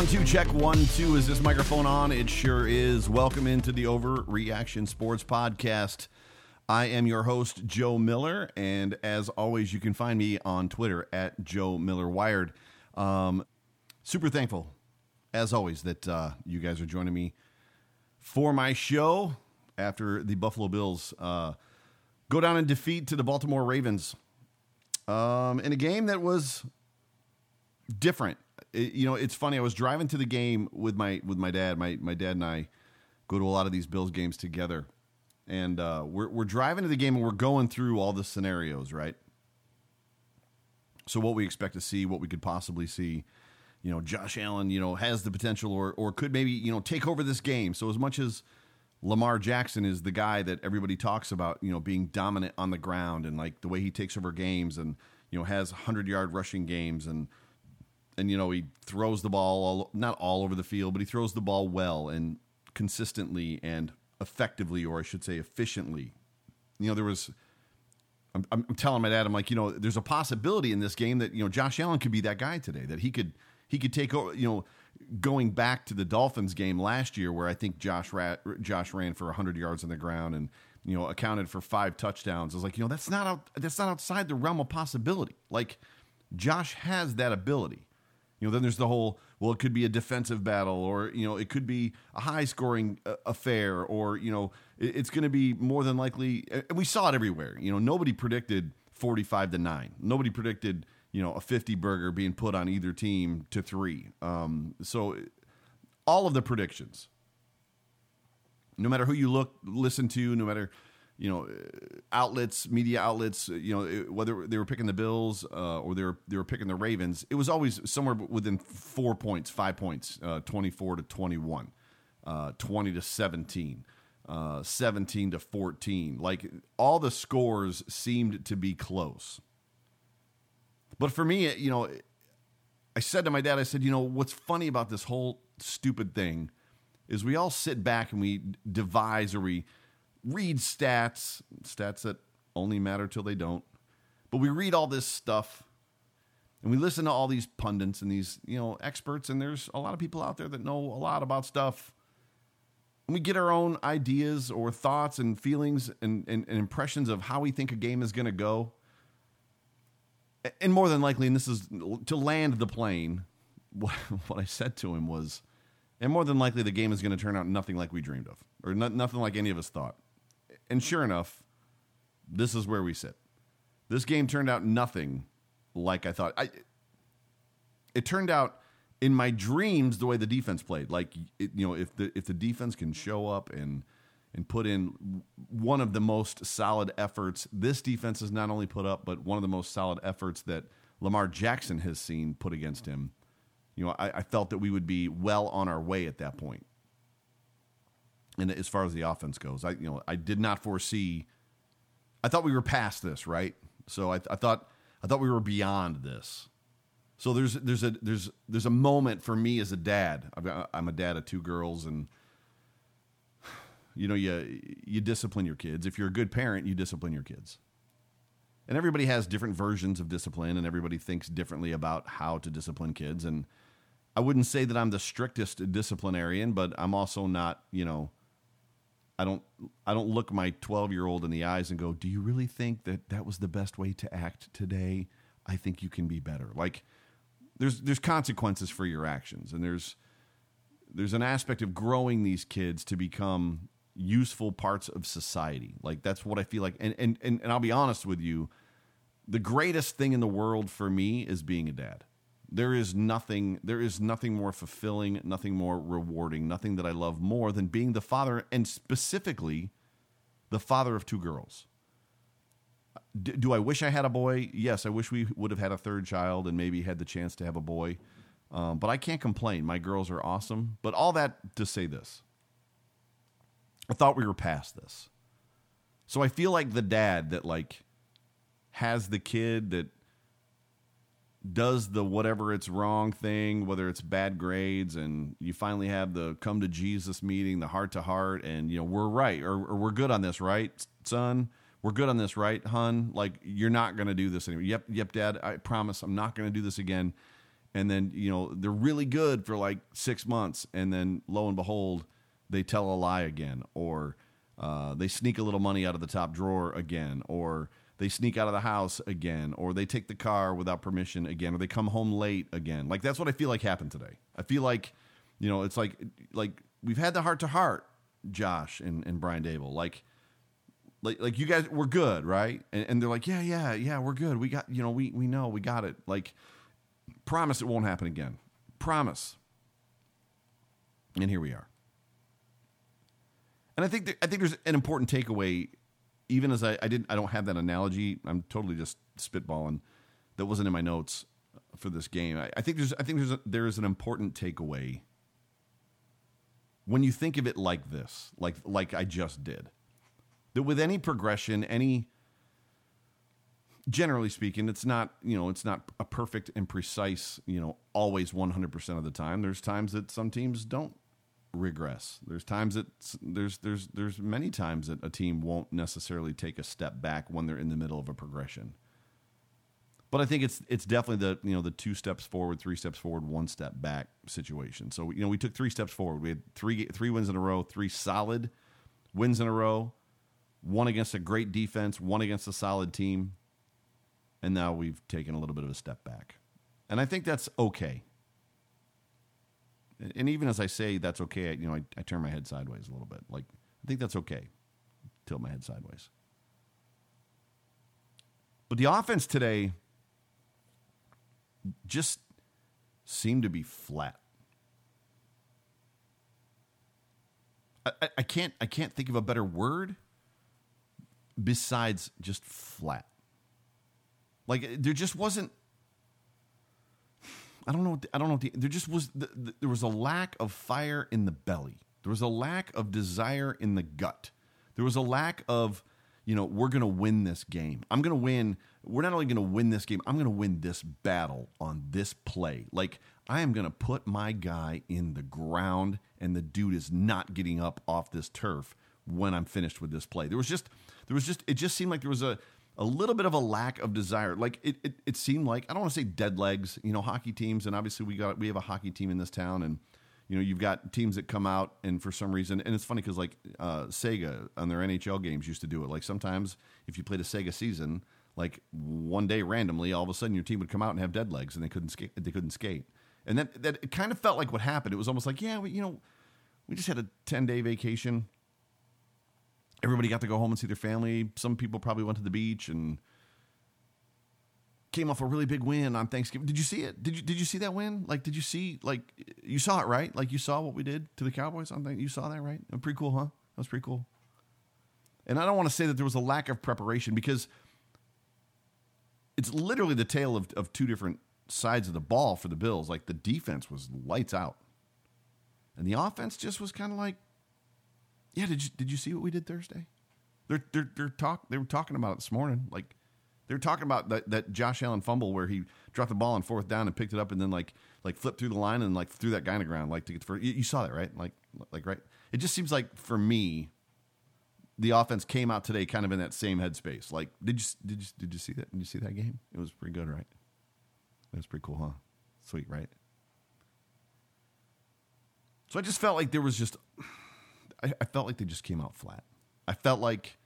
One, two, check one, two. Is this microphone on? It sure is. Welcome into the Overreaction Sports Podcast. I am your host, Joe Miller, and as always, you can find me on Twitter at Joe Miller Wired. Um, super thankful, as always, that uh, you guys are joining me for my show after the Buffalo Bills uh, go down in defeat to the Baltimore Ravens um, in a game that was different. It- you know, it's funny. I was driving to the game with my with my dad. My my dad and I go to a lot of these Bills games together, and uh, we're we're driving to the game and we're going through all the scenarios, right? So what we expect to see, what we could possibly see. You know, Josh Allen, you know, has the potential or or could maybe you know take over this game. So as much as Lamar Jackson is the guy that everybody talks about, you know, being dominant on the ground and like the way he takes over games and you know has hundred yard rushing games and and you know he throws the ball all not all over the field, but he throws the ball well and consistently and effectively, or I should say efficiently. You know, there was. I'm, I'm telling my dad, I'm like, you know, there's a possibility in this game that you know Josh Allen could be that guy today, that he could he could take over. You know, going back to the Dolphins game last year, where I think Josh ra- Josh ran for 100 yards on the ground and you know accounted for five touchdowns. I was like, you know, that's not out, that's not outside the realm of possibility. Like Josh has that ability. You know, then there's the whole well, it could be a defensive battle, or you know, it could be a high scoring uh, affair, or you know, it, it's going to be more than likely. And we saw it everywhere. You know, nobody predicted 45 to nine. Nobody predicted you know a 50 burger being put on either team to three. Um, so all of the predictions, no matter who you look, listen to, no matter you know outlets, media outlets, you know whether they were picking the Bills uh, or they were they were picking the Ravens, it was always somewhere within four points, five points, uh, twenty four to twenty one, uh, twenty to seventeen. Uh, 17 to 14 like all the scores seemed to be close but for me you know I said to my dad, I said, you know, what's funny about this whole stupid thing is we all sit back and we devise or we read stats, stats that only matter till they don't. But we read all this stuff and we listen to all these pundits and these, you know, experts, and there's a lot of people out there that know a lot about stuff. And we get our own ideas or thoughts and feelings and, and, and impressions of how we think a game is going to go and more than likely, and this is to land the plane, what, I said to him was, and more than likely, the game is going to turn out nothing like we dreamed of, or no, nothing like any of us thought. And sure enough, this is where we sit. This game turned out nothing like I thought. I, it turned out in my dreams the way the defense played. Like it, you know, if the if the defense can show up and and put in one of the most solid efforts this defense has not only put up, but one of the most solid efforts that Lamar Jackson has seen put against him. You know, I, I felt that we would be well on our way at that point. And as far as the offense goes, I you know I did not foresee. I thought we were past this, right? So I, I thought I thought we were beyond this. So there's there's a there's there's a moment for me as a dad. I'm a dad of two girls, and you know you you discipline your kids. If you're a good parent, you discipline your kids. And everybody has different versions of discipline, and everybody thinks differently about how to discipline kids. And I wouldn't say that I'm the strictest disciplinarian, but I'm also not, you know, I don't I don't look my 12 year old in the eyes and go, "Do you really think that that was the best way to act today? I think you can be better." Like there's there's consequences for your actions, and there's there's an aspect of growing these kids to become useful parts of society. Like that's what I feel like. And and and, and I'll be honest with you, the greatest thing in the world for me is being a dad. There is nothing there is nothing more fulfilling, nothing more rewarding, nothing that I love more than being the father and specifically the father of two girls. D- do I wish I had a boy? Yes, I wish we would have had a third child and maybe had the chance to have a boy. Um, but I can't complain. My girls are awesome. But all that to say this I thought we were past this. So I feel like the dad that like has the kid that does the whatever it's wrong thing, whether it's bad grades, and you finally have the come to Jesus meeting, the heart to heart, and you know we're right or, or we're good on this, right, son? We're good on this, right, hun? Like you're not gonna do this anymore. Yep, yep, dad. I promise I'm not gonna do this again. and then you know they're really good for like six months, and then lo and behold, they tell a lie again, or uh, they sneak a little money out of the top drawer again, or they sneak out of the house again, or they take the car without permission again, or they come home late again. Like that's what I feel like happened today. I feel like, you know, it's like like we've had the heart to heart, Josh and, and Brian Daboll. Like like like you guys we're good, right? And, and they're like, Yeah, yeah, yeah, we're good. We got you know, we we know, we got it. Like promise it won't happen again. Promise. And here we are. And I think that, I think there's an important takeaway even as I, I didn't I don't have that analogy. I'm totally just spitballing. That wasn't in my notes for this game. I, I think there's I think there's a, there is an important takeaway when you think of it like this, like like I just did. That with any progression, any generally speaking, it's not you know it's not a perfect and precise you know always 100 percent of the time. There's times that some teams don't regress. There's times that there's there's there's many times that a team won't necessarily take a step back when they're in the middle of a progression. But I think it's it's definitely the you know the two steps forward, three steps forward, one step back situation. So you know we took three steps forward. We had three three wins in a row, three solid wins in a row, one against a great defense, one against a solid team, and now we've taken a little bit of a step back. And I think that's okay and even as I say that's okay, you know, I, I turn my head sideways a little bit. Like I think that's okay. Tilt my head sideways. But the offense today just seemed to be flat. I, I, can't I can't think of a better word besides just flat. Like there just wasn't I don't know. The, I don't know. The, there just was the, there was a lack of fire in the belly. There was a lack of desire in the gut. There was a lack of, you know, we're going to win this game. I'm going to win. We're not only going to win this game. I'm going to win this battle on this play. Like I am going to put my guy in the ground, and the dude is not getting up off this turf when I'm finished with this play. There was just, there was just, it just seemed like there was a a little bit of a lack of desire. Like it, it, it seemed like I don't want to say dead legs. You know, hockey teams, and obviously we got we have a hockey team in this town, and you know you've got teams that come out and for some reason, and it's funny because like uh, Sega on their NHL games used to do it. Like sometimes if you played a Sega season, like one day randomly, all of a sudden your team would come out and have dead legs, and they couldn't skate. They couldn't skate, and that that it kind of felt like what happened. It was almost like yeah, we, you know, we just had a ten day vacation everybody got to go home and see their family. Some people probably went to the beach and came off a really big win on Thanksgiving. Did you see it? Did you did you see that win? Like, did you see like you saw it right? Like you saw what we did to the Cowboys on that. You saw that right? Pretty cool, huh? That was pretty cool. And I don't want to say that there was a lack of preparation because it's literally the tale of, of two different sides of the ball for the Bills. Like the defense was lights out. And the offense just was kind of like yeah, did you did you see what we did Thursday? They're they're they're talk they were talking about it this morning. Like they were talking about that, that Josh Allen fumble where he dropped the ball on fourth down and picked it up and then like like flipped through the line and like threw that guy on the ground like to get for you, you saw that right like like right. It just seems like for me, the offense came out today kind of in that same headspace. Like did you did you did you see that? Did you see that game? It was pretty good, right? It was pretty cool, huh? Sweet, right? So I just felt like there was just I, I felt like they just came out flat. I felt like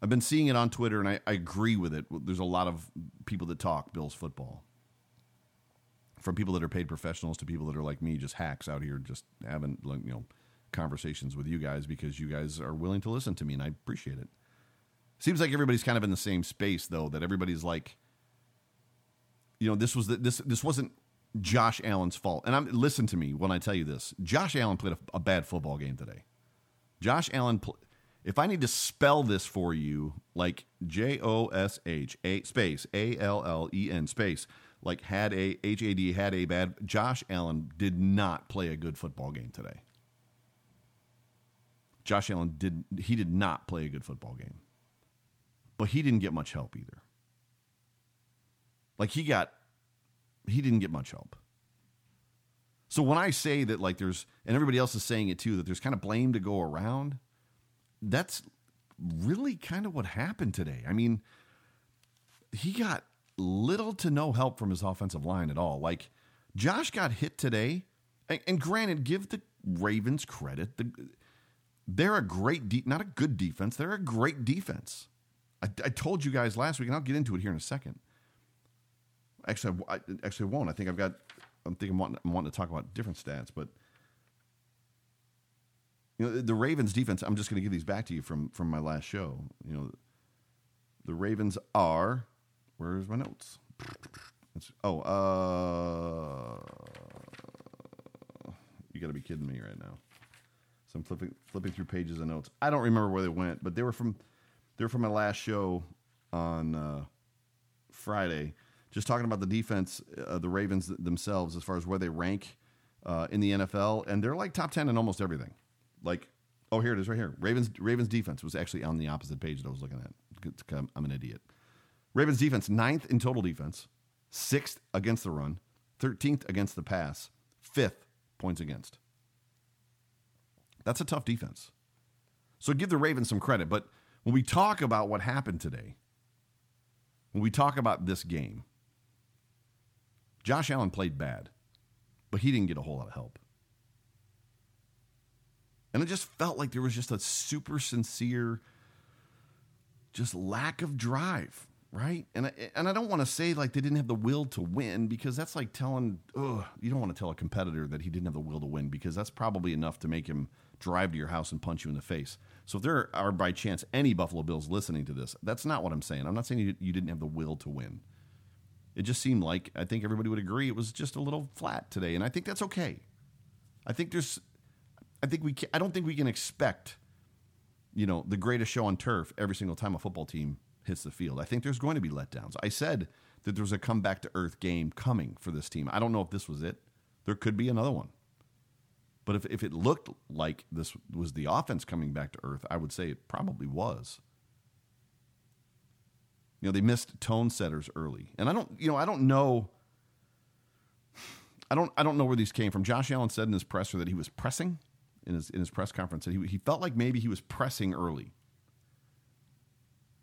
I've been seeing it on Twitter, and I, I agree with it. There's a lot of people that talk Bills football, from people that are paid professionals to people that are like me, just hacks out here, just having you know conversations with you guys because you guys are willing to listen to me, and I appreciate it. Seems like everybody's kind of in the same space though. That everybody's like, you know, this was the, this this wasn't Josh Allen's fault. And I'm listen to me when I tell you this. Josh Allen played a, a bad football game today. Josh Allen, if I need to spell this for you, like J O S H A space A L L E N space, like had a H A D had a bad. Josh Allen did not play a good football game today. Josh Allen did he did not play a good football game. But he didn't get much help either. Like he got he didn't get much help. So when I say that, like, there's, and everybody else is saying it too, that there's kind of blame to go around, that's really kind of what happened today. I mean, he got little to no help from his offensive line at all. Like, Josh got hit today, and, granted, give the Ravens credit. The, they're a great, de- not a good defense. They're a great defense. I, I, told you guys last week, and I'll get into it here in a second. Actually, I, I actually won't. I think I've got. I'm thinking wanting, I'm wanting to talk about different stats, but you know the Ravens defense. I'm just going to give these back to you from from my last show. You know, the Ravens are. Where's my notes? It's, oh, uh, you got to be kidding me right now. So I'm flipping flipping through pages of notes. I don't remember where they went, but they were from they were from my last show on uh, Friday, just talking about the defense, uh, the Ravens themselves, as far as where they rank uh, in the NFL, and they're like top ten in almost everything. Like, oh, here it is, right here. Ravens Ravens defense was actually on the opposite page that I was looking at. I'm an idiot. Ravens defense ninth in total defense, sixth against the run, thirteenth against the pass, fifth points against. That's a tough defense. So give the Ravens some credit. But when we talk about what happened today, when we talk about this game, Josh Allen played bad, but he didn't get a whole lot of help. And it just felt like there was just a super sincere, just lack of drive right? And I, and I don't want to say like they didn't have the will to win because that's like telling ugh, you don't want to tell a competitor that he didn't have the will to win because that's probably enough to make him drive to your house and punch you in the face. So if there are by chance any Buffalo Bills listening to this, that's not what I'm saying. I'm not saying you, you didn't have the will to win. It just seemed like I think everybody would agree it was just a little flat today, and I think that's okay. I think there's, I think we, can, I don't think we can expect, you know, the greatest show on turf every single time a football team hits the field. I think there's going to be letdowns. I said that there was a comeback to earth game coming for this team. I don't know if this was it. There could be another one. But if, if it looked like this was the offense coming back to earth, I would say it probably was. You know, they missed tone setters early. And I don't, you know, I don't know I don't I don't know where these came from. Josh Allen said in his presser that he was pressing in his in his press conference that he he felt like maybe he was pressing early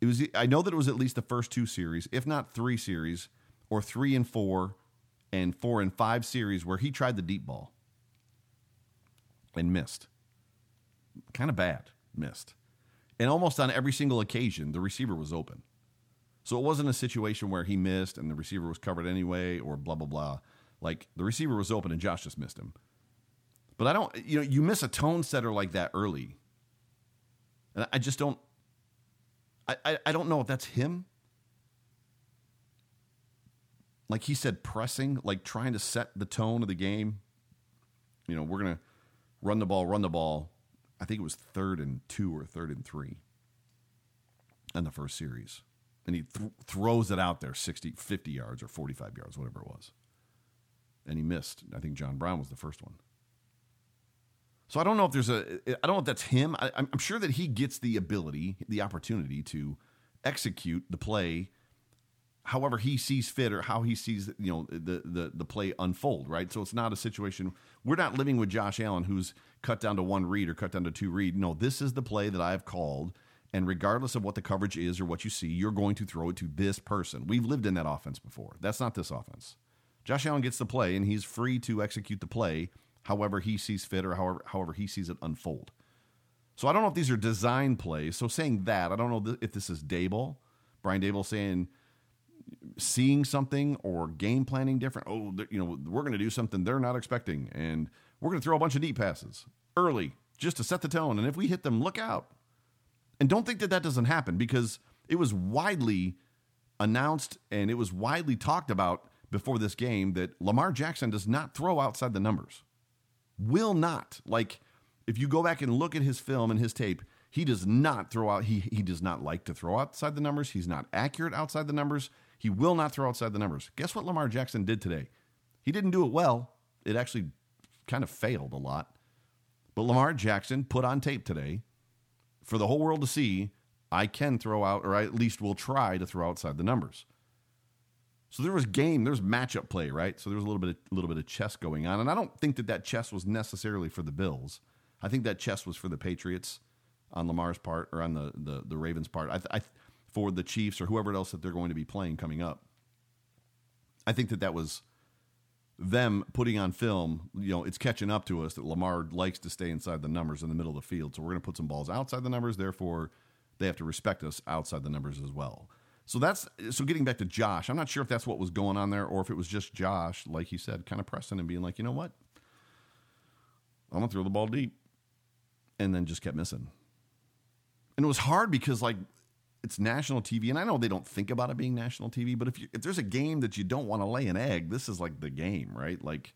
it was I know that it was at least the first two series, if not three series, or three and four, and four and five series where he tried the deep ball and missed. Kind of bad, missed. And almost on every single occasion, the receiver was open. So it wasn't a situation where he missed and the receiver was covered anyway, or blah blah blah. Like the receiver was open and Josh just missed him. But I don't, you know, you miss a tone setter like that early. And I just don't I, I, don't know if that's him. Like he said, pressing, like trying to set the tone of the game. You know, we're going to run the ball, run the ball. I think it was third and two or third and three in the first series. And he th- throws it out there 60, 50 yards or 45 yards, whatever it was. And he missed. I think John Brown was the first one. So I don't know if there's a, I don't know if that's him. I, am sure that he gets the ability, the opportunity to execute the play however he sees fit or how he sees you know the, the the play unfold right so it's not a situation we're not living with josh allen who's cut down to one read or cut down to two read no this is the play that i've called and regardless of what the coverage is or what you see you're going to throw it to this person we've lived in that offense before that's not this offense josh allen gets the play and he's free to execute the play however he sees fit or however, however he sees it unfold. So I don't know if these are design plays. So saying that, I don't know if this is Daboll, Brian Daboll saying seeing something or game planning different. Oh, you know, we're going to do something they're not expecting, and we're going to throw a bunch of deep passes early just to set the tone. And if we hit them, look out. And don't think that that doesn't happen because it was widely announced and it was widely talked about before this game that Lamar Jackson does not throw outside the numbers. Will not. Like if you go back and look at his film and his tape he does not throw out he he does not like to throw outside the numbers. He's not accurate outside the numbers. He will not throw outside the numbers. Guess what lamar jackson did today? He didn't do it well. It actually kind of failed a lot. But lamar jackson put on tape today for the whole world to see i can throw out or I at least will try to throw outside the numbers so there was game, there was matchup play, right? So there was a little bit, of, a little bit of chess going on, and I don't think that that chess was necessarily for the Bills. I think that chess was for the Patriots on Lamar's part or on the the, the Ravens' part. I, I for the Chiefs or whoever else that they're going to be playing coming up. I think that that was them putting on film, you know, it's catching up to us that Lamar likes to stay inside the numbers in the middle of the field. So we're going to put some balls outside the numbers. Therefore, they have to respect us outside the numbers as well. So that's so getting back to Josh. I'm not sure if that's what was going on there or if it was just Josh, like he said, kind of pressing and being like, you know what, I'm gonna throw the ball deep, and then just kept missing. And it was hard because like it's national TV, and I know they don't think about it being national TV, but if you, if there's a game that you don't want to lay an egg, this is like the game, right? Like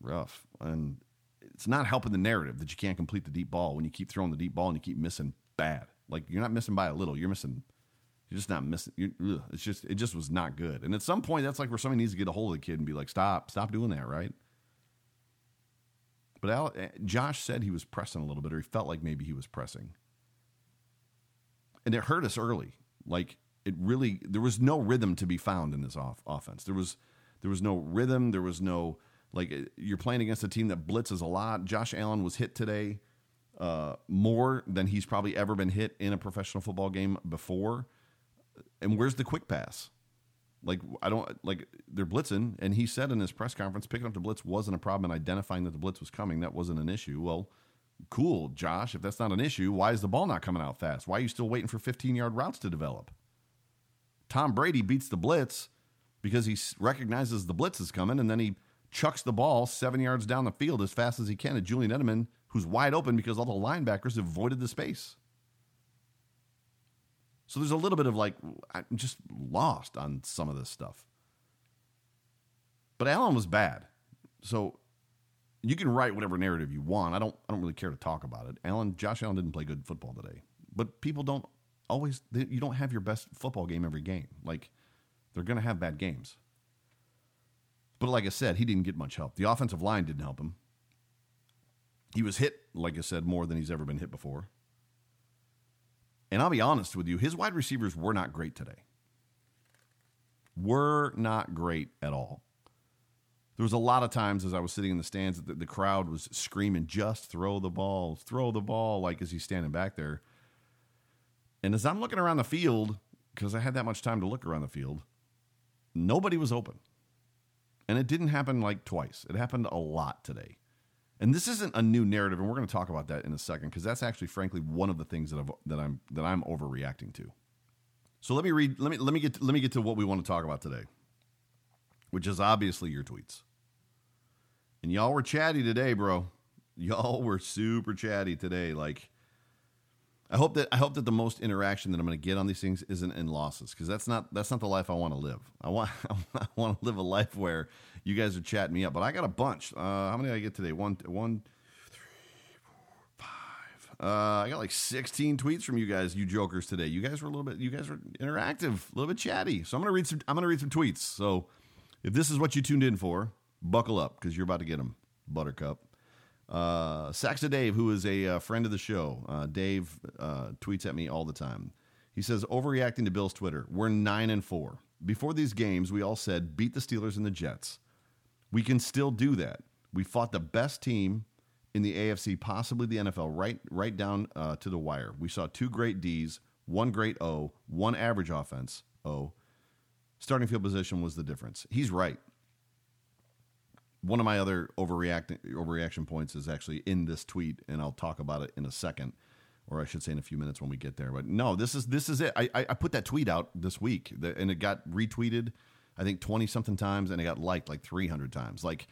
rough, and it's not helping the narrative that you can't complete the deep ball when you keep throwing the deep ball and you keep missing bad. Like you're not missing by a little, you're missing. You're just not missing. You, it's just it just was not good. And at some point, that's like where somebody needs to get a hold of the kid and be like, "Stop, stop doing that," right? But Al, eh, Josh said he was pressing a little bit, or he felt like maybe he was pressing and it hurt us early. Like it really, there was no rhythm to be found in this off- offense. There was, there was no rhythm. There was no like you're playing against a team that blitzes a lot. Josh Allen was hit today uh, more than he's probably ever been hit in a professional football game before. And where's the quick pass? Like I don't like they're blitzing, and he said in his press conference, picking up the blitz wasn't a problem, and identifying that the blitz was coming that wasn't an issue. Well, Cool, Josh. If that's not an issue, why is the ball not coming out fast? Why are you still waiting for 15 yard routes to develop? Tom Brady beats the blitz because he recognizes the blitz is coming and then he chucks the ball seven yards down the field as fast as he can to Julian Edelman, who's wide open because all the linebackers have voided the space. So there's a little bit of like, I'm just lost on some of this stuff. But Allen was bad. So you can write whatever narrative you want. I don't I don't really care to talk about it. Allen Josh Allen didn't play good football today. But people don't always they, you don't have your best football game every game. Like they're going to have bad games. But like I said, he didn't get much help. The offensive line didn't help him. He was hit, like I said, more than he's ever been hit before. And I'll be honest with you, his wide receivers were not great today. Were not great at all there was a lot of times as I was sitting in the stands that the crowd was screaming, just throw the ball, throw the ball, like as he's standing back there. And as I'm looking around the field, because I had that much time to look around the field, nobody was open. And it didn't happen like twice, it happened a lot today. And this isn't a new narrative, and we're going to talk about that in a second because that's actually, frankly, one of the things that, I've, that I'm that I'm overreacting to. So let me read. Let me let me get to, let me get to what we want to talk about today, which is obviously your tweets. And y'all were chatty today, bro. Y'all were super chatty today. Like, I hope that I hope that the most interaction that I'm going to get on these things isn't in losses because that's not that's not the life I want to live. I want I want to live a life where you guys are chatting me up. But I got a bunch. Uh, how many did I get today? One, one, three, four, five. Uh, I got like 16 tweets from you guys, you jokers today. You guys were a little bit. You guys were interactive, a little bit chatty. So I'm gonna read some. I'm gonna read some tweets. So if this is what you tuned in for, buckle up because you're about to get them, Buttercup. Uh, Saxa Dave, who is a uh, friend of the show, uh, Dave uh, tweets at me all the time. He says, overreacting to Bill's Twitter. We're nine and four. Before these games, we all said beat the Steelers and the Jets. We can still do that. We fought the best team in the AFC, possibly the NFL, right right down uh, to the wire. We saw two great D's, one great O, one average offense. O. Starting field position was the difference. He's right one of my other overreacting overreaction points is actually in this tweet, and I'll talk about it in a second, or I should say in a few minutes when we get there. But no, this is this is it. I I, put that tweet out this week, and it got retweeted, I think twenty something times, and it got liked like three hundred times. Like,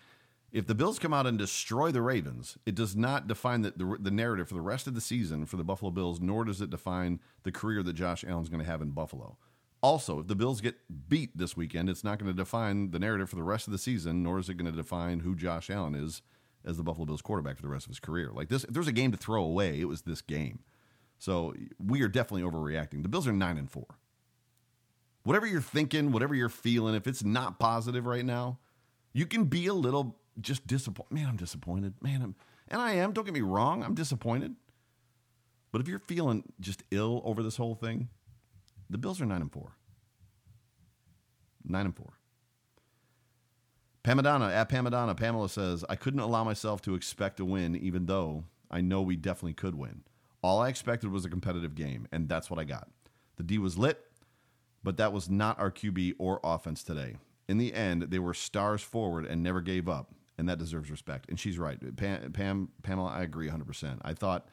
if the Bills come out and destroy the Ravens, it does not define the, the, the narrative for the rest of the season for the Buffalo Bills, nor does it define the career that Josh Allen's going to have in Buffalo. Also, if the Bills get beat this weekend, it's not going to define the narrative for the rest of the season, nor is it going to define who Josh Allen is as the Buffalo Bills quarterback for the rest of his career. Like this, if there's a game to throw away, it was this game. So we are definitely overreacting. The Bills are nine and four. Whatever you're thinking, whatever you're feeling, if it's not positive right now, you can be a little just disappointed. Man, I'm disappointed. Man, I'm, and I am. Don't get me wrong. I'm disappointed. But if you're feeling just ill over this whole thing, the Bills are nine and four. Nine and four. Pamadonna at Pamadonna, Pamela says, I couldn't allow myself to expect a win, even though I know we definitely could win. All I expected was a competitive game, and that's what I got. The D was lit, but that was not our QB or offense today. in the end, they were stars forward and never gave up, and that deserves respect. And she's right, Pam, Pam Pamela. I agree 100. percent I thought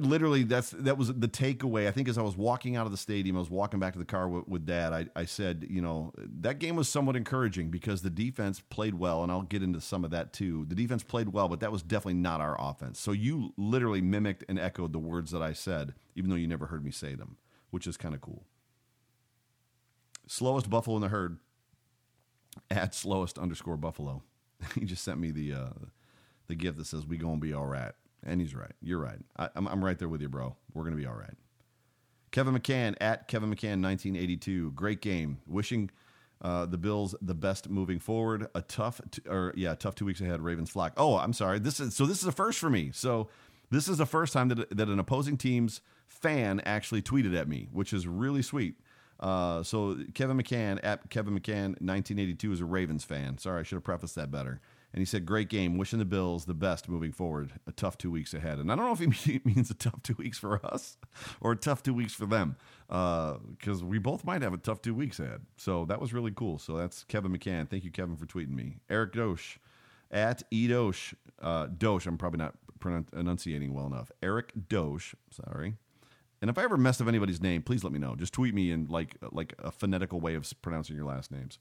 literally that's that was the takeaway. I think as i was walking out of the stadium i was walking back to the car with, with dad I, I said you know that game was somewhat encouraging because the defense played well and i'll get into some of that too. The defense played well but that was definitely not our offense. So you literally mimicked and echoed the words that i said even though you never heard me say them which is kind of cool. Slowest buffalo in the herd. At slowest underscore buffalo. He just sent me the uh the gift that says we gonna be all right and he's right. You're right. I, am I'm right there with you, bro. We're going to be all right. Kevin McCann at Kevin McCann 1982. Great game. Wishing uh, the Bills the best moving forward. A tough, t- or yeah, tough two weeks ahead. Ravens flock. Oh, I'm sorry. This is so. This is a first for me. So this is the first time that that an opposing team's fan actually tweeted at me, which is really sweet. Uh, so Kevin McCann at Kevin McCann 1982 is a Ravens fan. Sorry, I should have prefaced that better. And he said, "Great game. Wishing the Bills the best moving forward. A tough two weeks ahead." And I don't know if he means a tough two weeks for us or a tough two weeks for them, because uh, we both might have a tough two weeks ahead. So that was really cool. So that's Kevin McCann. Thank you, Kevin, for tweeting me. Eric Dosh at edosh uh, Dosh. I'm probably not enunciating well enough. Eric Dosh. Sorry. And if I ever messed up anybody's name, please let me know. Just tweet me in like like a phonetical way of pronouncing your last names.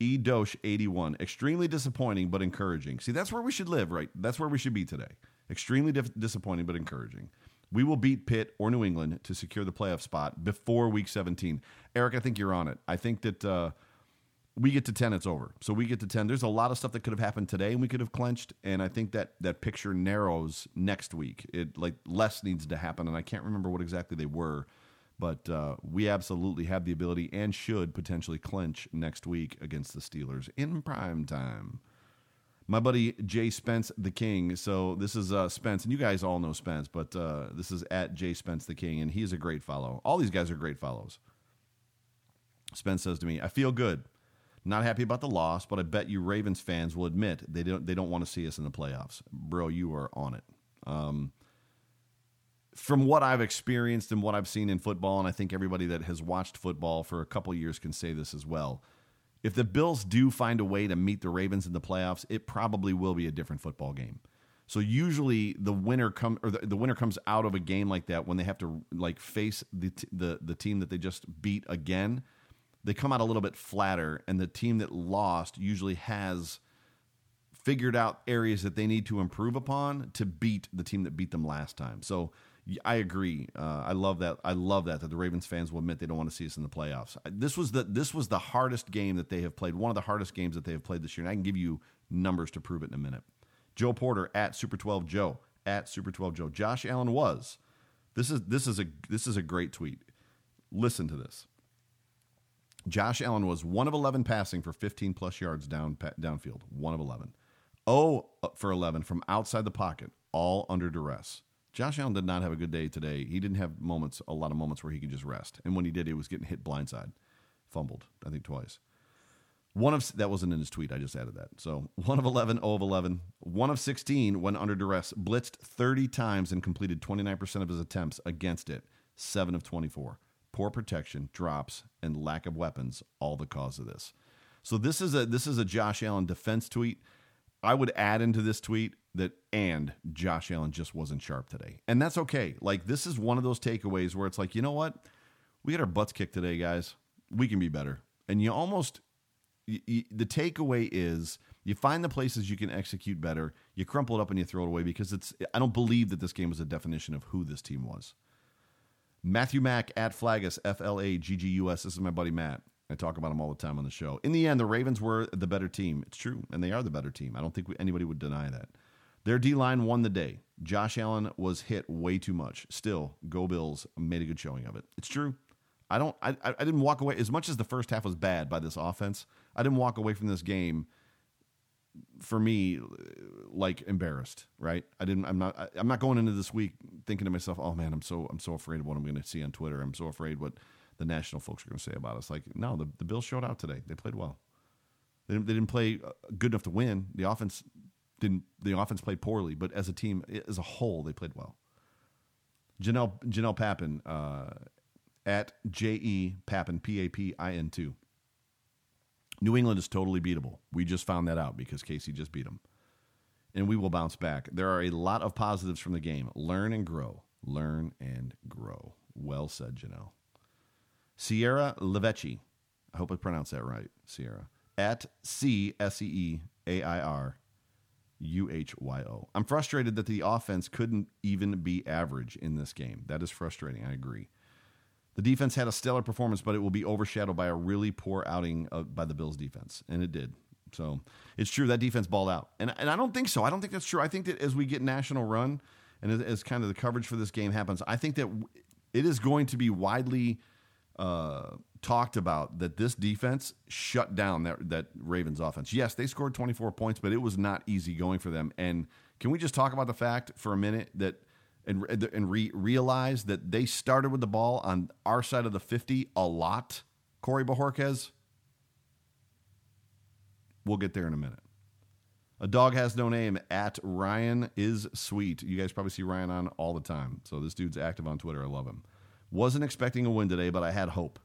E Dosh 81. Extremely disappointing, but encouraging. See, that's where we should live, right? That's where we should be today. Extremely dif- disappointing, but encouraging. We will beat Pitt or New England to secure the playoff spot before week 17. Eric, I think you're on it. I think that uh, we get to 10, it's over. So we get to 10. There's a lot of stuff that could have happened today and we could have clenched. And I think that that picture narrows next week. It like less needs to happen. And I can't remember what exactly they were but uh, we absolutely have the ability and should potentially clinch next week against the Steelers in prime time. My buddy Jay Spence the King. So this is uh, Spence, and you guys all know Spence, but uh, this is at Jay Spence the King, and he's a great follow. All these guys are great follows. Spence says to me, "I feel good. Not happy about the loss, but I bet you Ravens fans will admit they don't they don't want to see us in the playoffs, bro. You are on it." Um, from what I've experienced and what I've seen in football, and I think everybody that has watched football for a couple years can say this as well. If the Bills do find a way to meet the Ravens in the playoffs, it probably will be a different football game. So usually the winner come or the, the winner comes out of a game like that when they have to like face the the the team that they just beat again. They come out a little bit flatter, and the team that lost usually has figured out areas that they need to improve upon to beat the team that beat them last time. So I agree. Uh, I love that. I love that that the Ravens fans will admit they don't want to see us in the playoffs. This was the this was the hardest game that they have played. One of the hardest games that they have played this year. And I can give you numbers to prove it in a minute. Joe Porter at Super 12 Joe at Super 12 Joe. Josh Allen was. This is this is a this is a great tweet. Listen to this. Josh Allen was one of 11 passing for 15 plus yards down downfield. One of 11. Oh for 11 from outside the pocket, all under duress. Josh Allen did not have a good day today. He didn't have moments, a lot of moments where he could just rest. And when he did, he was getting hit blindside, fumbled, I think twice. One of that wasn't in his tweet. I just added that. So one of 11, 0 of 11. One of 16 when under duress, blitzed 30 times and completed 29% of his attempts against it. Seven of 24. Poor protection, drops, and lack of weapons, all the cause of this. So this is a this is a Josh Allen defense tweet. I would add into this tweet that and Josh Allen just wasn't sharp today. And that's okay. Like this is one of those takeaways where it's like, you know what? We got our butts kicked today, guys. We can be better. And you almost you, you, the takeaway is you find the places you can execute better, you crumple it up and you throw it away because it's I don't believe that this game was a definition of who this team was. Matthew Mack at Flaggus, F L A G G U S. This is my buddy Matt. I talk about them all the time on the show. In the end, the Ravens were the better team. It's true, and they are the better team. I don't think anybody would deny that. Their D line won the day. Josh Allen was hit way too much. Still, go Bills made a good showing of it. It's true. I don't. I, I didn't walk away as much as the first half was bad by this offense. I didn't walk away from this game. For me, like embarrassed, right? I didn't. I'm not. I, I'm not going into this week thinking to myself, "Oh man, I'm so. I'm so afraid of what I'm going to see on Twitter. I'm so afraid what the national folks are going to say about us." Like, no, the the Bills showed out today. They played well. They didn't, they didn't play uh, good enough to win. The offense didn't the offense played poorly, but as a team, as a whole, they played well. Janelle Janelle Papin uh, at J E Papin P A P I N two. New England is totally beatable. We just found that out because KC just beat them. And we will bounce back. There are a lot of positives from the game. Learn and grow. Learn and grow. Well said, Janelle. Sierra Levecci. I hope I pronounced that right, Sierra. At C S E E A I R U H Y O. I'm frustrated that the offense couldn't even be average in this game. That is frustrating. I agree. The defense had a stellar performance, but it will be overshadowed by a really poor outing of, by the Bills defense, and it did. So it's true that defense balled out, and and I don't think so. I don't think that's true. I think that as we get national run, and as, as kind of the coverage for this game happens, I think that it is going to be widely uh, talked about that this defense shut down that that Ravens offense. Yes, they scored 24 points, but it was not easy going for them. And can we just talk about the fact for a minute that and and re- realize that they started with the ball on our side of the 50 a lot. Corey Bojorquez. We'll get there in a minute. A dog has no name at Ryan is sweet. You guys probably see Ryan on all the time. So this dude's active on Twitter. I love him. Wasn't expecting a win today, but I had hope.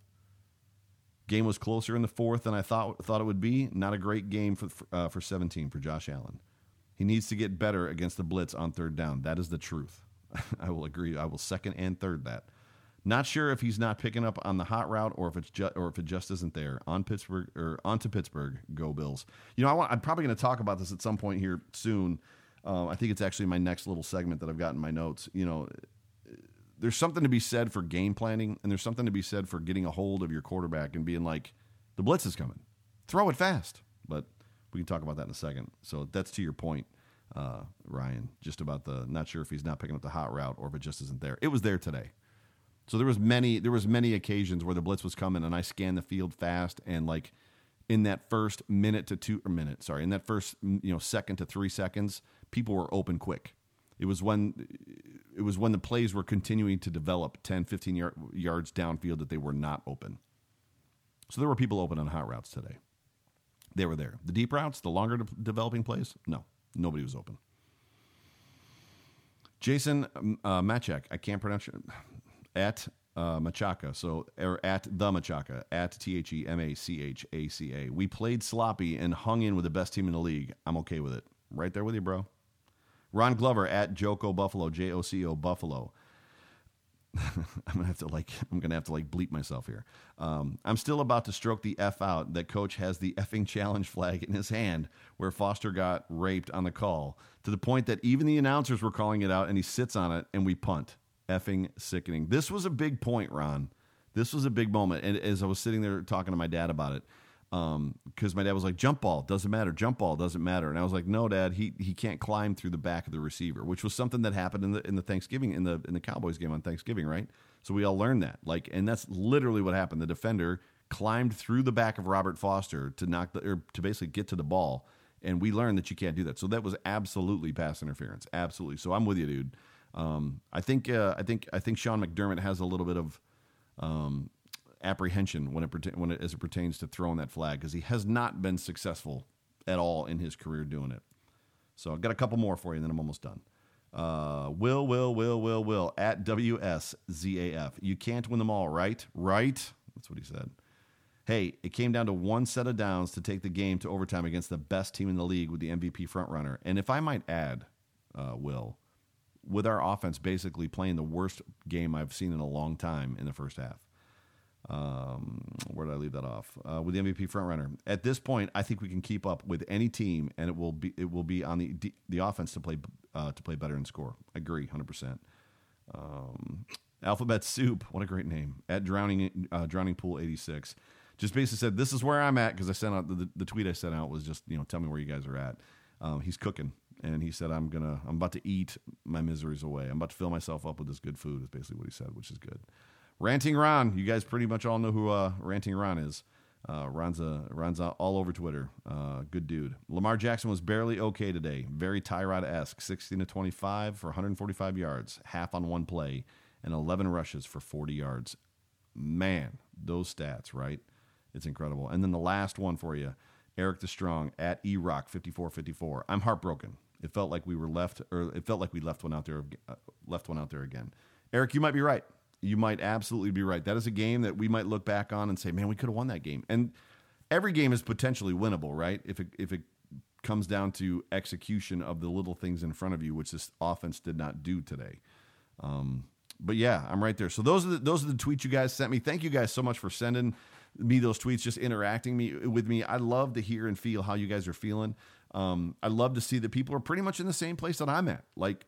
Game was closer in the fourth than I thought thought it would be. Not a great game for uh, for 17 for Josh Allen. He needs to get better against the blitz on third down. That is the truth. I will agree. I will second and third that. Not sure if he's not picking up on the hot route or if it's just, or if it just isn't there. On Pittsburgh or onto Pittsburgh, go Bills. You know, I want, I'm probably going to talk about this at some point here soon. Uh, I think it's actually my next little segment that I've got in my notes. You know, there's something to be said for game planning, and there's something to be said for getting a hold of your quarterback and being like, the blitz is coming, throw it fast. But we can talk about that in a second. So that's to your point uh, Ryan, just about the not sure if he's not picking up the hot route or if it just isn't there. It was there today. So there was many there was many occasions where the blitz was coming and I scanned the field fast and like in that first minute to two or minute, sorry, in that first you know second to 3 seconds, people were open quick. It was when it was when the plays were continuing to develop 10 15 yard, yards downfield that they were not open. So there were people open on hot routes today. They were there. The deep routes, the longer de- developing plays, no. Nobody was open. Jason um, uh, Machak, I can't pronounce it, at uh, Machaca, so or at the Machaca, at T H E M A C H A C A. We played sloppy and hung in with the best team in the league. I'm okay with it. Right there with you, bro. Ron Glover at Joko Buffalo, J O C O Buffalo. I'm gonna have to like I'm gonna have to like bleep myself here. Um, I'm still about to stroke the f out that coach has the effing challenge flag in his hand where Foster got raped on the call to the point that even the announcers were calling it out and he sits on it and we punt. Effing sickening. This was a big point, Ron. This was a big moment. And as I was sitting there talking to my dad about it, because um, my dad was like, "Jump ball doesn't matter. Jump ball doesn't matter." And I was like, "No, Dad, he he can't climb through the back of the receiver," which was something that happened in the in the Thanksgiving in the in the Cowboys game on Thanksgiving, right? So we all learned that, like, and that's literally what happened. The defender climbed through the back of Robert Foster to knock the or to basically get to the ball, and we learned that you can't do that. So that was absolutely pass interference, absolutely. So I'm with you, dude. Um, I think uh, I think I think Sean McDermott has a little bit of um, apprehension when it when it as it pertains to throwing that flag because he has not been successful at all in his career doing it. So I've got a couple more for you, and then I'm almost done. Uh, will, will, will, will, will at WSZAF. You can't win them all, right? Right? That's what he said. Hey, it came down to one set of downs to take the game to overtime against the best team in the league with the MVP frontrunner. And if I might add, uh, Will, with our offense basically playing the worst game I've seen in a long time in the first half. Um, where did I leave that off? Uh, with the MVP frontrunner. At this point, I think we can keep up with any team, and it will be it will be on the the offense to play uh, to play better and score. I agree, hundred um, percent. Alphabet Soup, what a great name. At Drowning uh, Drowning Pool eighty six, just basically said this is where I'm at because I sent out the, the, tweet I sent out was just you know tell me where you guys are at. Um, he's cooking, and he said I'm gonna I'm about to eat my miseries away. I'm about to fill myself up with this good food. Is basically what he said, which is good. Ranting Ron, you guys pretty much all know who uh, Ranting Ron is. Uh, Ron's, a, Ron's a, all over Twitter. Uh, good dude. Lamar Jackson was barely okay today. Very Tyrod esque. 16 to 25 for 145 yards, half on one play, and 11 rushes for 40 yards. Man, those stats, right? It's incredible. And then the last one for you Eric the Strong at eRock 5454. I'm heartbroken. It felt like we were left, or it felt like we left one out there, uh, left one out there again. Eric, you might be right you might absolutely be right. That is a game that we might look back on and say, man, we could have won that game. And every game is potentially winnable, right? If it if it comes down to execution of the little things in front of you, which this offense did not do today. Um, but yeah, I'm right there. So those are the, those are the tweets you guys sent me. Thank you guys so much for sending me those tweets, just interacting me with me. I love to hear and feel how you guys are feeling. Um, I love to see that people are pretty much in the same place that I'm at. Like,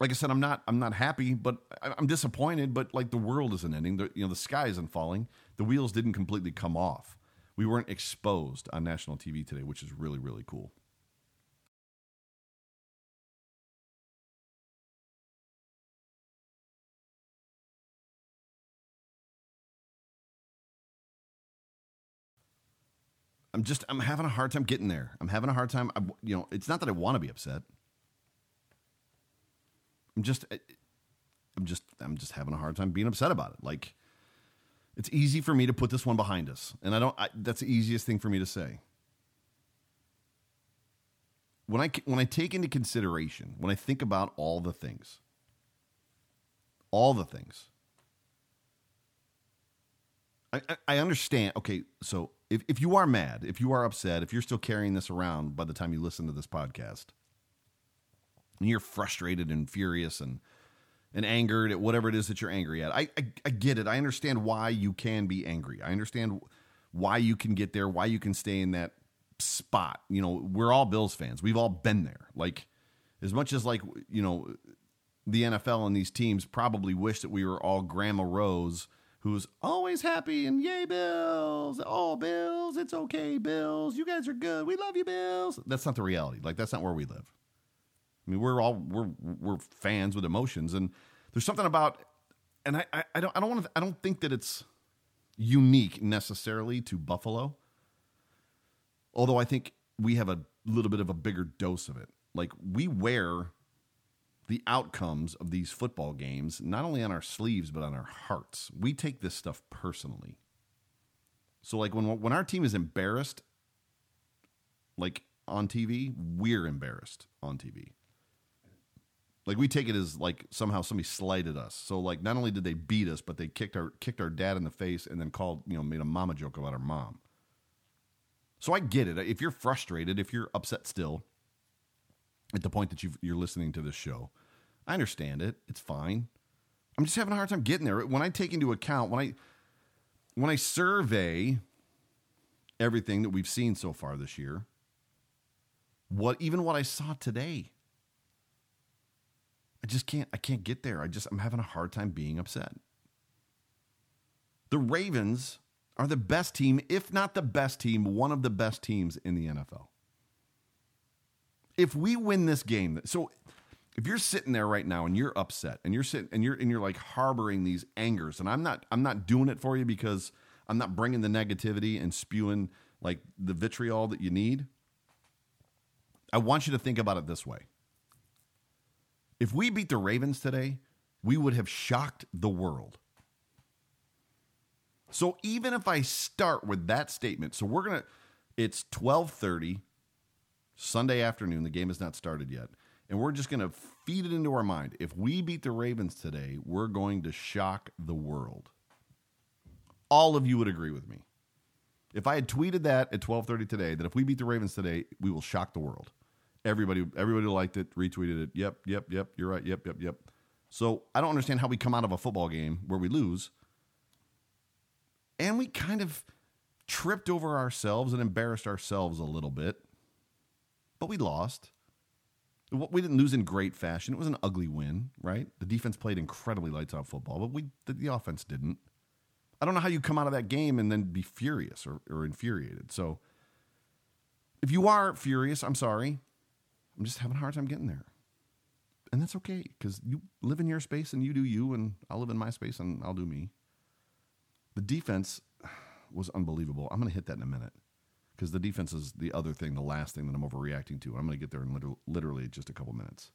like I said, I'm not I'm not happy, but I'm disappointed. But like the world isn't ending. The, you know, the sky isn't falling. The wheels didn't completely come off. We weren't exposed on national TV today, which is really really cool. I'm just I'm having a hard time getting there. I'm having a hard time. I, you know, it's not that I want to be upset. I'm just eh, I'm just I'm just having a hard time being upset about it. Like it's easy for me to put this one behind us, and I don't. I, that's the easiest thing for me to say. When I when I take into consideration when I think about all the things, all the things. I, I understand. Okay, so if, if you are mad, if you are upset, if you're still carrying this around by the time you listen to this podcast, and you're frustrated and furious and and angered at whatever it is that you're angry at, I, I, I get it. I understand why you can be angry. I understand why you can get there, why you can stay in that spot. You know, we're all Bills fans. We've all been there. Like as much as like you know the NFL and these teams probably wish that we were all Grandma Rose who's always happy and yay bills oh bills it's okay bills you guys are good we love you bills that's not the reality like that's not where we live i mean we're all we're we're fans with emotions and there's something about and i i, don't i don't want to i don't think that it's unique necessarily to buffalo although i think we have a little bit of a bigger dose of it like we wear the outcomes of these football games, not only on our sleeves, but on our hearts. We take this stuff personally. So, like, when, when our team is embarrassed, like on TV, we're embarrassed on TV. Like we take it as like somehow somebody slighted us. So like not only did they beat us, but they kicked our kicked our dad in the face and then called you know made a mama joke about our mom. So I get it. If you're frustrated, if you're upset still, at the point that you you're listening to this show. I understand it. It's fine. I'm just having a hard time getting there. When I take into account when I when I survey everything that we've seen so far this year, what even what I saw today, I just can't I can't get there. I just I'm having a hard time being upset. The Ravens are the best team, if not the best team, one of the best teams in the NFL if we win this game, so if you're sitting there right now and you're upset and you're sitting and you're and you're like harboring these angers, and I'm not I'm not doing it for you because I'm not bringing the negativity and spewing like the vitriol that you need. I want you to think about it this way. If we beat the Ravens today, we would have shocked the world. So even if I start with that statement, so we're going to it's 12:30 Sunday afternoon. The game has not started yet. And we're just going to feed it into our mind. If we beat the Ravens today, we're going to shock the world. All of you would agree with me. If I had tweeted that at 12:30 today that if we beat the Ravens today, we will shock the world. Everybody everybody liked it, retweeted it. Yep, yep, yep, you're right. Yep, yep, yep. So, I don't understand how we come out of a football game where we lose and we kind of tripped over ourselves and embarrassed ourselves a little bit but we lost. We didn't lose in great fashion. It was an ugly win, right? The defense played incredibly lights out football, but we the, the offense didn't. I don't know how you come out of that game and then be furious or, or infuriated. So if you are furious, I'm sorry. I'm just having a hard time getting there. And that's okay because you live in your space and you do you, and I'll live in my space and I'll do me. The defense was unbelievable. I'm going to hit that in a minute because the defense is the other thing, the last thing that I'm overreacting to. I'm going to get there in literally, just a couple minutes.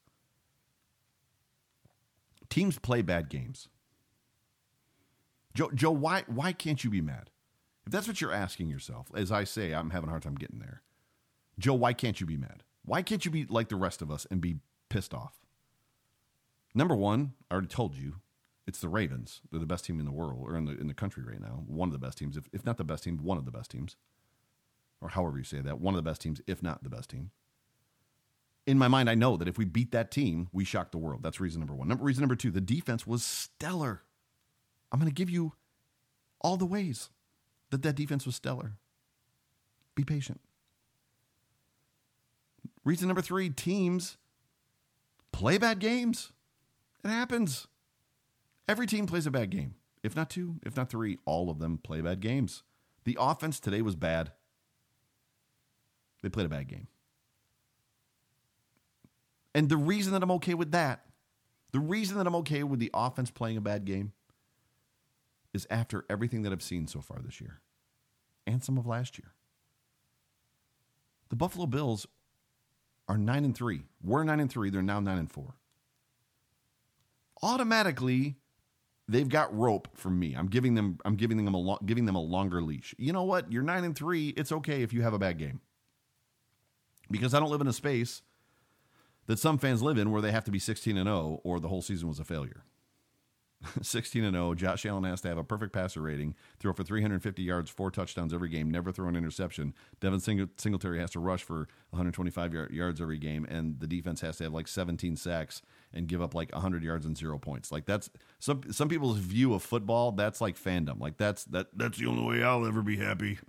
Teams play bad games. Joe, Joe, why why can't you be mad? If that's what you're asking yourself, as I say, I'm having a hard time getting there. Joe, why can't you be mad? Why can't you be like the rest of us and be pissed off? Number one, I already told you, It's the Ravens. They're the best team in the world or in the in the country right now. One of the best teams, if, if not the best team, one of the best teams. Or however you say that, one of the best teams, if not the best team. In my mind, I know that if we beat that team, we shock the world. That's reason number one. Number, reason number two, the defense was stellar. I'm going to give you all the ways that that defense was stellar. Be patient. Reason number three, teams play bad games. It happens. Every team plays a bad game. If not two, if not three, all of them play bad games. The offense today was bad. They played a bad game. And the reason that I'm okay with that, the reason that I'm okay with the offense playing a bad game is after everything that I've seen so far this year and some of last year. The Buffalo Bills are 9 and 3. We're 9 and 3, they're now 9 and 4. Automatically they've got rope from me. I'm giving them I'm giving them a lo- giving them a longer leash. You know what? You're 9 and 3. It's okay if you have a bad game. Because I don't live in a space that some fans live in where they have to be 16 and 0 or the whole season was a failure. 16 and 0. Josh Allen has to have a perfect passer rating, throw for 350 yards, four touchdowns every game, never throw an interception. Devin Singletary has to rush for 125 yards every game, and the defense has to have like 17 sacks and give up like 100 yards and zero points. Like that's some some people's view of football. That's like fandom. Like that's that that's the only way I'll ever be happy.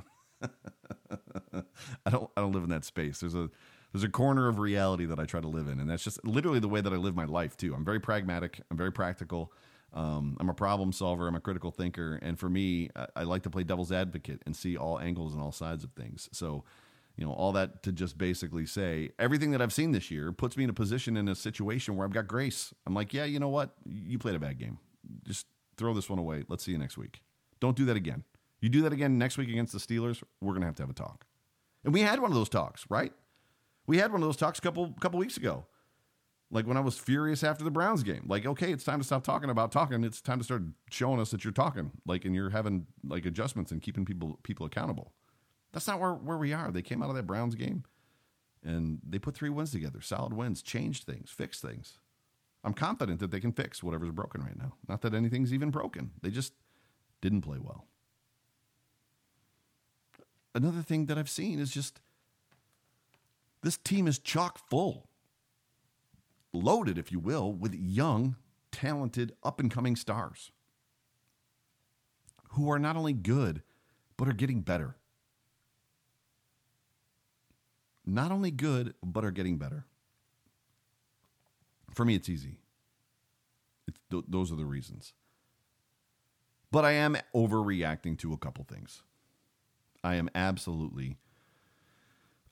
I don't I don't live in that space. There's a there's a corner of reality that I try to live in, and that's just literally the way that I live my life too. I'm very pragmatic. I'm very practical. Um, I'm a problem solver. I'm a critical thinker, and for me, I, I, like to play devil's advocate and see all angles and all sides of things. So, you know, all that to just basically say everything that I've seen this year puts me in a position in a situation where I've got grace. I'm like, yeah, you know what? You played a bad game. Just throw this one away. Let's see you next week. Don't do that again. You do that again next week against the Steelers, we're gonna have to have a talk. And we had one of those talks, right? We had one of those talks a couple couple weeks ago. Like when I was furious after the Browns game. Like, okay, it's time to stop talking about talking. It's time to start showing us that you're talking. Like, and you're having like adjustments and keeping people people accountable. That's not where, where we are. They came out of that Browns game and they put three wins together, solid wins, changed things, fixed things. I'm confident that they can fix whatever's broken right now. Not that anything's even broken. They just didn't play well. Another thing that I've seen is just this team is chock full loaded, if you will, with young, talented, up and coming stars who are not only good, but are getting better. Not only good, but are getting better. For me, it's easy. It's th- those are the reasons. But I am overreacting to a couple things. I am absolutely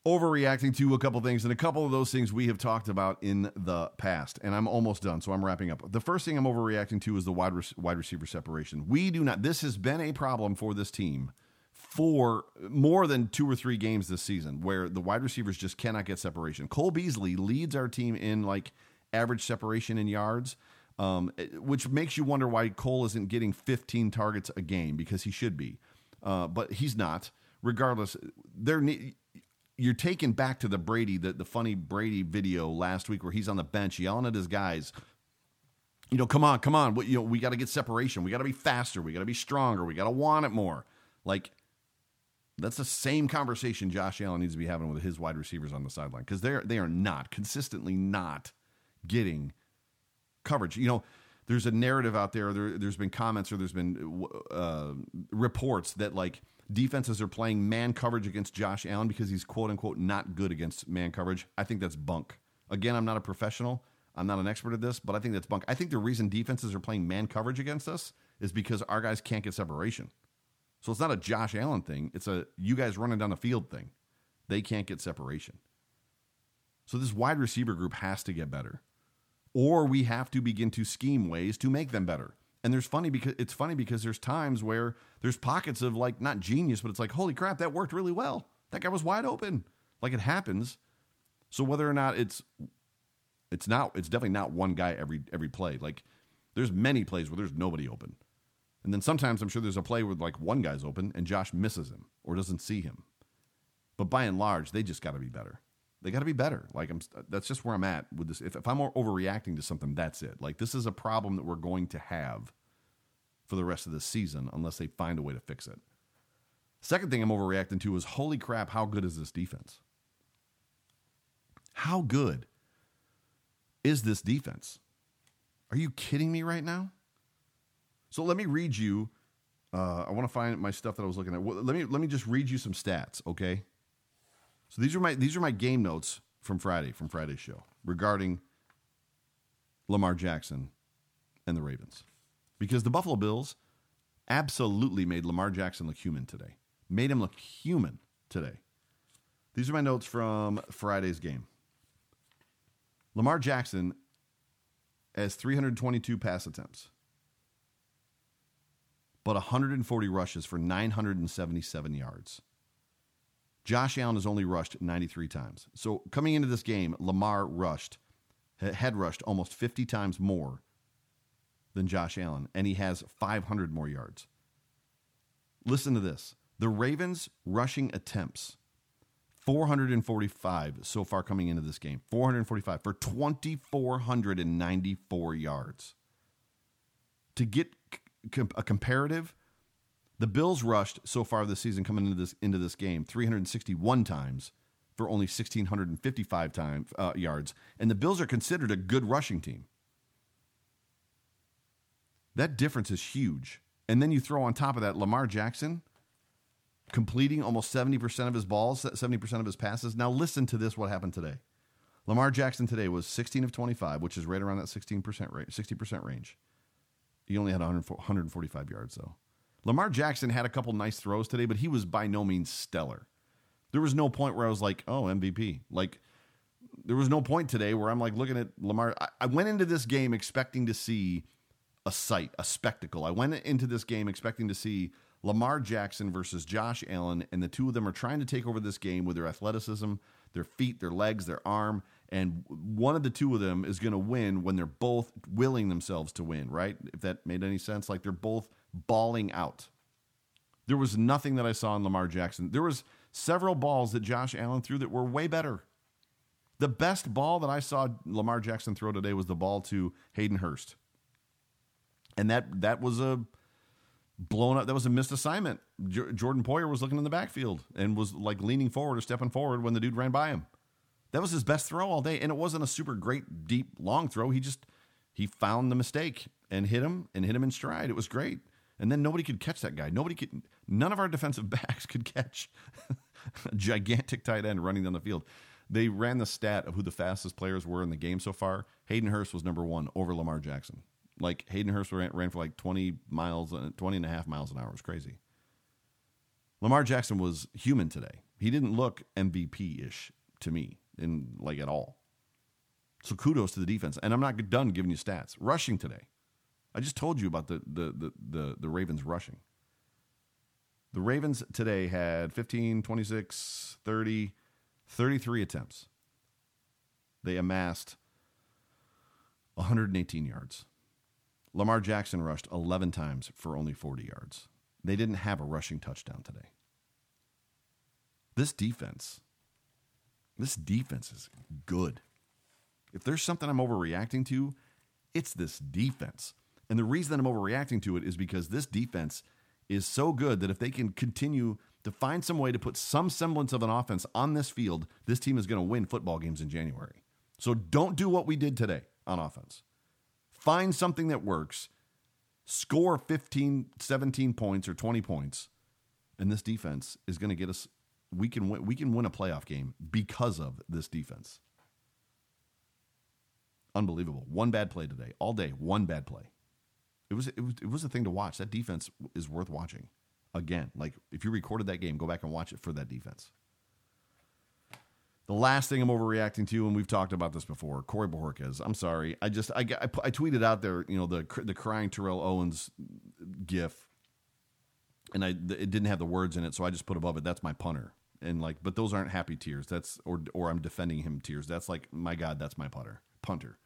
overreacting to a couple things, and a couple of those things we have talked about in the past. And I'm almost done, so I'm wrapping up. The first thing I'm overreacting to is the wide, re- wide receiver separation. We do not, this has been a problem for this team for more than two or three games this season where the wide receivers just cannot get separation. Cole Beasley leads our team in like average separation in yards. Um, which makes you wonder why Cole isn't getting 15 targets a game because he should be, uh, but he's not. Regardless, there you're taken back to the Brady, the, the funny Brady video last week where he's on the bench yelling at his guys. You know, come on, come on. We, you know, we got to get separation. We got to be faster. We got to be stronger. We got to want it more. Like that's the same conversation Josh Allen needs to be having with his wide receivers on the sideline because they're they are not consistently not getting coverage. You know, there's a narrative out there. there has been comments or there's been uh, reports that like defenses are playing man coverage against Josh Allen because he's quote unquote not good against man coverage. I think that's bunk. Again, I'm not a professional. I'm not an expert at this, but I think that's bunk. I think the reason defenses are playing man coverage against us is because our guys can't get separation. So it's not a Josh Allen thing. It's a you guys running down the field thing. They can't get separation. So this wide receiver group has to get better. Or we have to begin to scheme ways to make them better. And there's funny because it's funny because there's times where there's pockets of like not genius, but it's like, holy crap, that worked really well. That guy was wide open. Like it happens. So whether or not it's it's not it's definitely not one guy every every play. Like there's many plays where there's nobody open. And then sometimes I'm sure there's a play where like one guy's open and Josh misses him or doesn't see him. But by and large, they just got to be better. They got to be better. Like I'm, that's just where I'm at with this. If, if I'm overreacting to something, that's it. Like this is a problem that we're going to have for the rest of the season unless they find a way to fix it. Second thing I'm overreacting to is holy crap, how good is this defense? How good is this defense? Are you kidding me right now? So let me read you. Uh, I want to find my stuff that I was looking at. Let me let me just read you some stats, okay? So these are my these are my game notes from Friday from Friday's show regarding Lamar Jackson and the Ravens, because the Buffalo Bills absolutely made Lamar Jackson look human today. Made him look human today. These are my notes from Friday's game. Lamar Jackson has 322 pass attempts, but 140 rushes for 977 yards. Josh Allen has only rushed 93 times. So coming into this game, Lamar rushed, had rushed almost 50 times more than Josh Allen, and he has 500 more yards. Listen to this the Ravens' rushing attempts 445 so far coming into this game. 445 for 2,494 yards. To get a comparative, the Bills rushed so far this season coming into this into this game 361 times for only 1,655 time, uh, yards, and the Bills are considered a good rushing team. That difference is huge. And then you throw on top of that Lamar Jackson completing almost 70% of his balls, 70% of his passes. Now, listen to this what happened today. Lamar Jackson today was 16 of 25, which is right around that 16% rate, 60% range. He only had 145 yards, though. Lamar Jackson had a couple nice throws today, but he was by no means stellar. There was no point where I was like, oh, MVP. Like, there was no point today where I'm like looking at Lamar. I, I went into this game expecting to see a sight, a spectacle. I went into this game expecting to see Lamar Jackson versus Josh Allen, and the two of them are trying to take over this game with their athleticism, their feet, their legs, their arm, and one of the two of them is going to win when they're both willing themselves to win, right? If that made any sense, like they're both balling out. There was nothing that I saw in Lamar Jackson. There was several balls that Josh Allen threw that were way better. The best ball that I saw Lamar Jackson throw today was the ball to Hayden Hurst. And that that was a blown up. That was a missed assignment. J- Jordan Poyer was looking in the backfield and was like leaning forward or stepping forward when the dude ran by him. That was his best throw all day, and it wasn't a super great deep long throw. He just he found the mistake and hit him and hit him in stride. It was great. And then nobody could catch that guy. Nobody could. None of our defensive backs could catch a gigantic tight end running down the field. They ran the stat of who the fastest players were in the game so far. Hayden Hurst was number one over Lamar Jackson. Like Hayden Hurst ran, ran for like 20 miles, uh, 20 and a half miles an hour. It was crazy. Lamar Jackson was human today. He didn't look MVP ish to me, in like at all. So kudos to the defense. And I'm not done giving you stats. Rushing today. I just told you about the the the the, the Ravens rushing. The Ravens today had 15, 26, 30, 33 attempts. They amassed 118 yards. Lamar Jackson rushed 11 times for only 40 yards. They didn't have a rushing touchdown today. This defense, this defense is good. If there's something I'm overreacting to, it's this defense. And the reason that I'm overreacting to it is because this defense is so good that if they can continue to find some way to put some semblance of an offense on this field, this team is going to win football games in January. So don't do what we did today on offense. Find something that works, score 15, 17 points or 20 points, and this defense is going to get us we can win, we can win a playoff game because of this defense. Unbelievable. One bad play today. All day, one bad play. It was it was it was a thing to watch. That defense is worth watching. Again, like if you recorded that game, go back and watch it for that defense. The last thing I'm overreacting to, and we've talked about this before, Corey Bojorquez. I'm sorry. I just I, I, I tweeted out there, you know, the the crying Terrell Owens gif, and I it didn't have the words in it, so I just put above it. That's my punter, and like, but those aren't happy tears. That's or or I'm defending him tears. That's like, my God, that's my putter punter.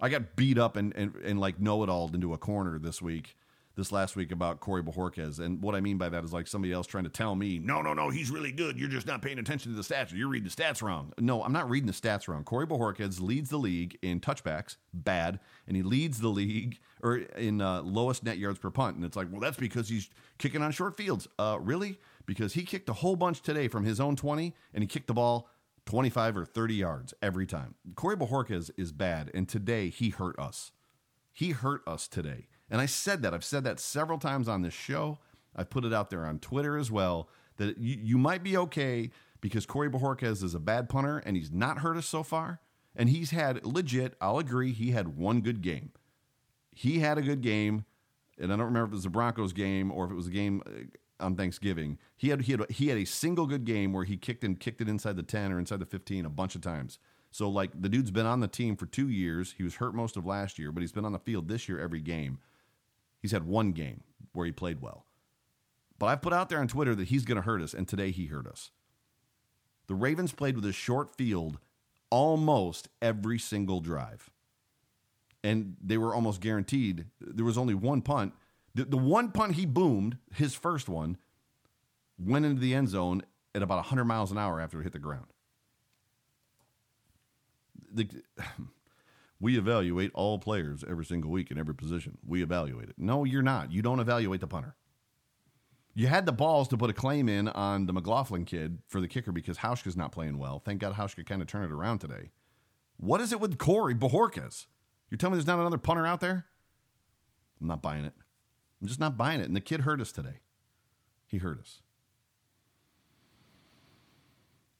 I got beat up and and, and like know it all into a corner this week this last week about Corey Bojorquez. And what I mean by that is like somebody else trying to tell me, no, no, no, he's really good. You're just not paying attention to the stats. You're reading the stats wrong. No, I'm not reading the stats wrong. Corey Bojorquez leads the league in touchbacks, bad, and he leads the league or in uh, lowest net yards per punt. And it's like, well, that's because he's kicking on short fields. Uh, really? Because he kicked a whole bunch today from his own 20, and he kicked the ball 25 or 30 yards every time. Corey Bojorquez is bad, and today he hurt us. He hurt us today. And I said that. I've said that several times on this show. I've put it out there on Twitter as well that you, you might be okay because Corey Bojorquez is a bad punter and he's not hurt us so far. And he's had legit, I'll agree, he had one good game. He had a good game, and I don't remember if it was the Broncos game or if it was a game uh, on Thanksgiving. He had he had he had a single good game where he kicked and kicked it inside the 10 or inside the 15 a bunch of times. So like the dude's been on the team for 2 years. He was hurt most of last year, but he's been on the field this year every game. He's had one game where he played well. But I've put out there on Twitter that he's going to hurt us, and today he hurt us. The Ravens played with a short field almost every single drive. And they were almost guaranteed. There was only one punt. The, the one punt he boomed, his first one, went into the end zone at about 100 miles an hour after it hit the ground. The, we evaluate all players every single week in every position. We evaluate it. No, you're not. You don't evaluate the punter. You had the balls to put a claim in on the McLaughlin kid for the kicker because Hauschka's not playing well. Thank God Hauschka kind of turned it around today. What is it with Corey Bojorquez? You're telling me there's not another punter out there? I'm not buying it. I'm just not buying it. And the kid hurt us today. He hurt us.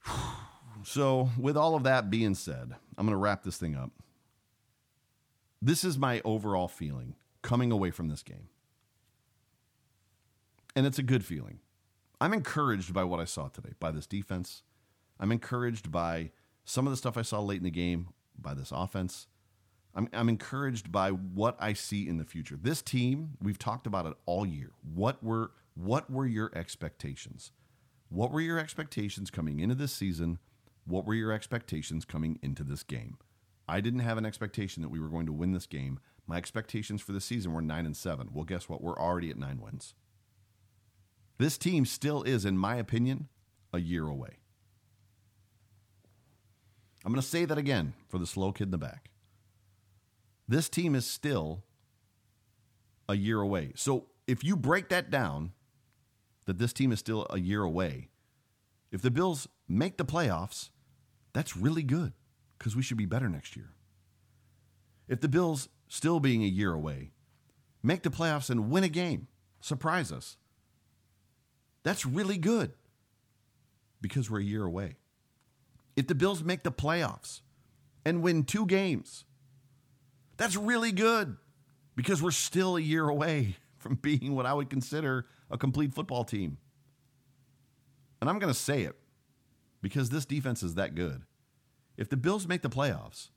So, with all of that being said, I'm going to wrap this thing up. This is my overall feeling coming away from this game. And it's a good feeling. I'm encouraged by what I saw today, by this defense. I'm encouraged by some of the stuff I saw late in the game, by this offense. I'm, I'm encouraged by what I see in the future. This team, we've talked about it all year. What were what were your expectations? What were your expectations coming into this season? What were your expectations coming into this game? I didn't have an expectation that we were going to win this game. My expectations for the season were 9 and 7. Well, guess what? We're already at 9 wins. This team still is in my opinion a year away. I'm going to say that again for the slow kid in the back. This team is still a year away. So if you break that down, that this team is still a year away, if the Bills make the playoffs, that's really good because we should be better next year. If the Bills, still being a year away, make the playoffs and win a game, surprise us, that's really good because we're a year away. If the Bills make the playoffs and win two games, that's really good because we're still a year away from being what I would consider a complete football team. And I'm going to say it because this defense is that good. If the Bills make the playoffs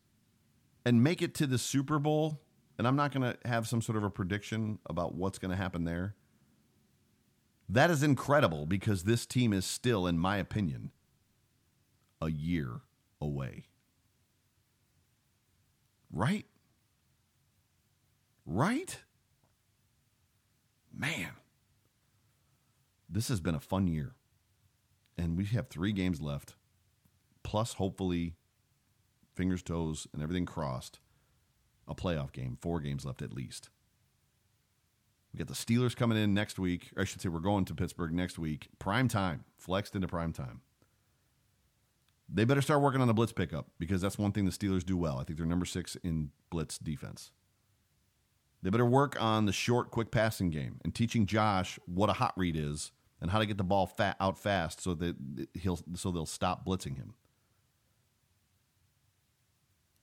and make it to the Super Bowl, and I'm not going to have some sort of a prediction about what's going to happen there, that is incredible because this team is still, in my opinion, a year away. Right? Right? Man, this has been a fun year. And we have three games left, plus hopefully fingers, toes, and everything crossed, a playoff game, four games left at least. We got the Steelers coming in next week. I should say, we're going to Pittsburgh next week. Prime time, flexed into prime time. They better start working on the blitz pickup because that's one thing the Steelers do well. I think they're number six in blitz defense. They better work on the short, quick passing game and teaching Josh what a hot read is and how to get the ball fat, out fast so that he'll so they'll stop blitzing him.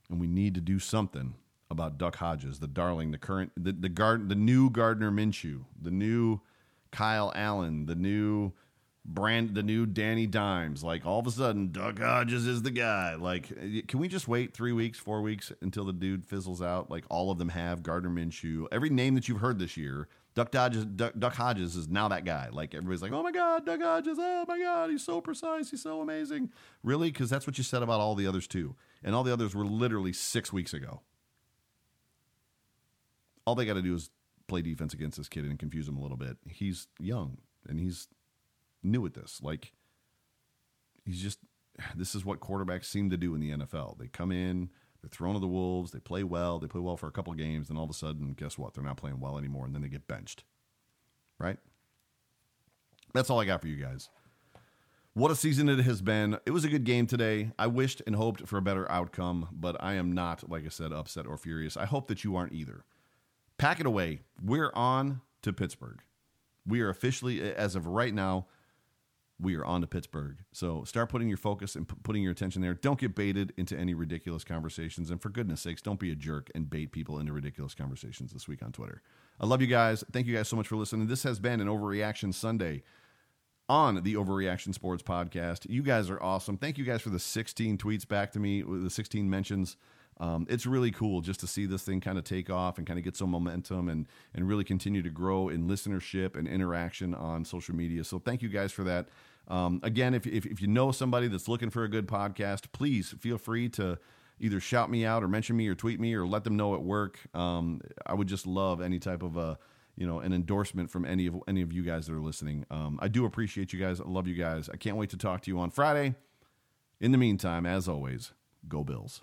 And we need to do something about Duck Hodges, the darling, the current, the the guard, the new Gardner Minshew, the new Kyle Allen, the new brand, the new Danny Dimes. Like all of a sudden, Duck Hodges is the guy. Like, can we just wait three weeks, four weeks until the dude fizzles out? Like all of them have Gardner Minshew. Every name that you've heard this year, Duck Hodges, Duck, Duck Hodges is now that guy. Like everybody's like, oh my god, Duck Hodges, oh my god, he's so precise, he's so amazing. Really? Because that's what you said about all the others too and all the others were literally six weeks ago. All they got to do is play defense against this kid and confuse him a little bit. He's young and he's new at this. Like he's just this is what quarterbacks seem to do in the NFL. They come in, they're thrown to the wolves, they play well, they play well for a couple of games, and all of a sudden, guess what? They're not playing well anymore, and then they get benched. Right? That's all I got for you guys. What a season it has been. It was a good game today. I wished and hoped for a better outcome, but I am not, like I said, upset or furious. I hope that you aren't either. Pack it away. We're on to Pittsburgh. We are officially, as of right now, we are on to Pittsburgh. So start putting your focus and p- putting your attention there. Don't get baited into any ridiculous conversations. And for goodness sakes, don't be a jerk and bait people into ridiculous conversations this week on Twitter. I love you guys. Thank you guys so much for listening. This has been an Overreaction Sunday on the Overreaction Sports Podcast. You guys are awesome. Thank you guys for the 16 tweets back to me, the 16 mentions. Um, it's really cool just to see this thing kind of take off and kind of get some momentum and and really continue to grow in listenership and interaction on social media. So thank you guys for that. Um, again, if, if if you know somebody that's looking for a good podcast, please feel free to either shout me out or mention me or tweet me or let them know at work. Um, I would just love any type of a you know an endorsement from any of any of you guys that are listening. Um, I do appreciate you guys. I love you guys. I can't wait to talk to you on Friday. In the meantime, as always, go Bills.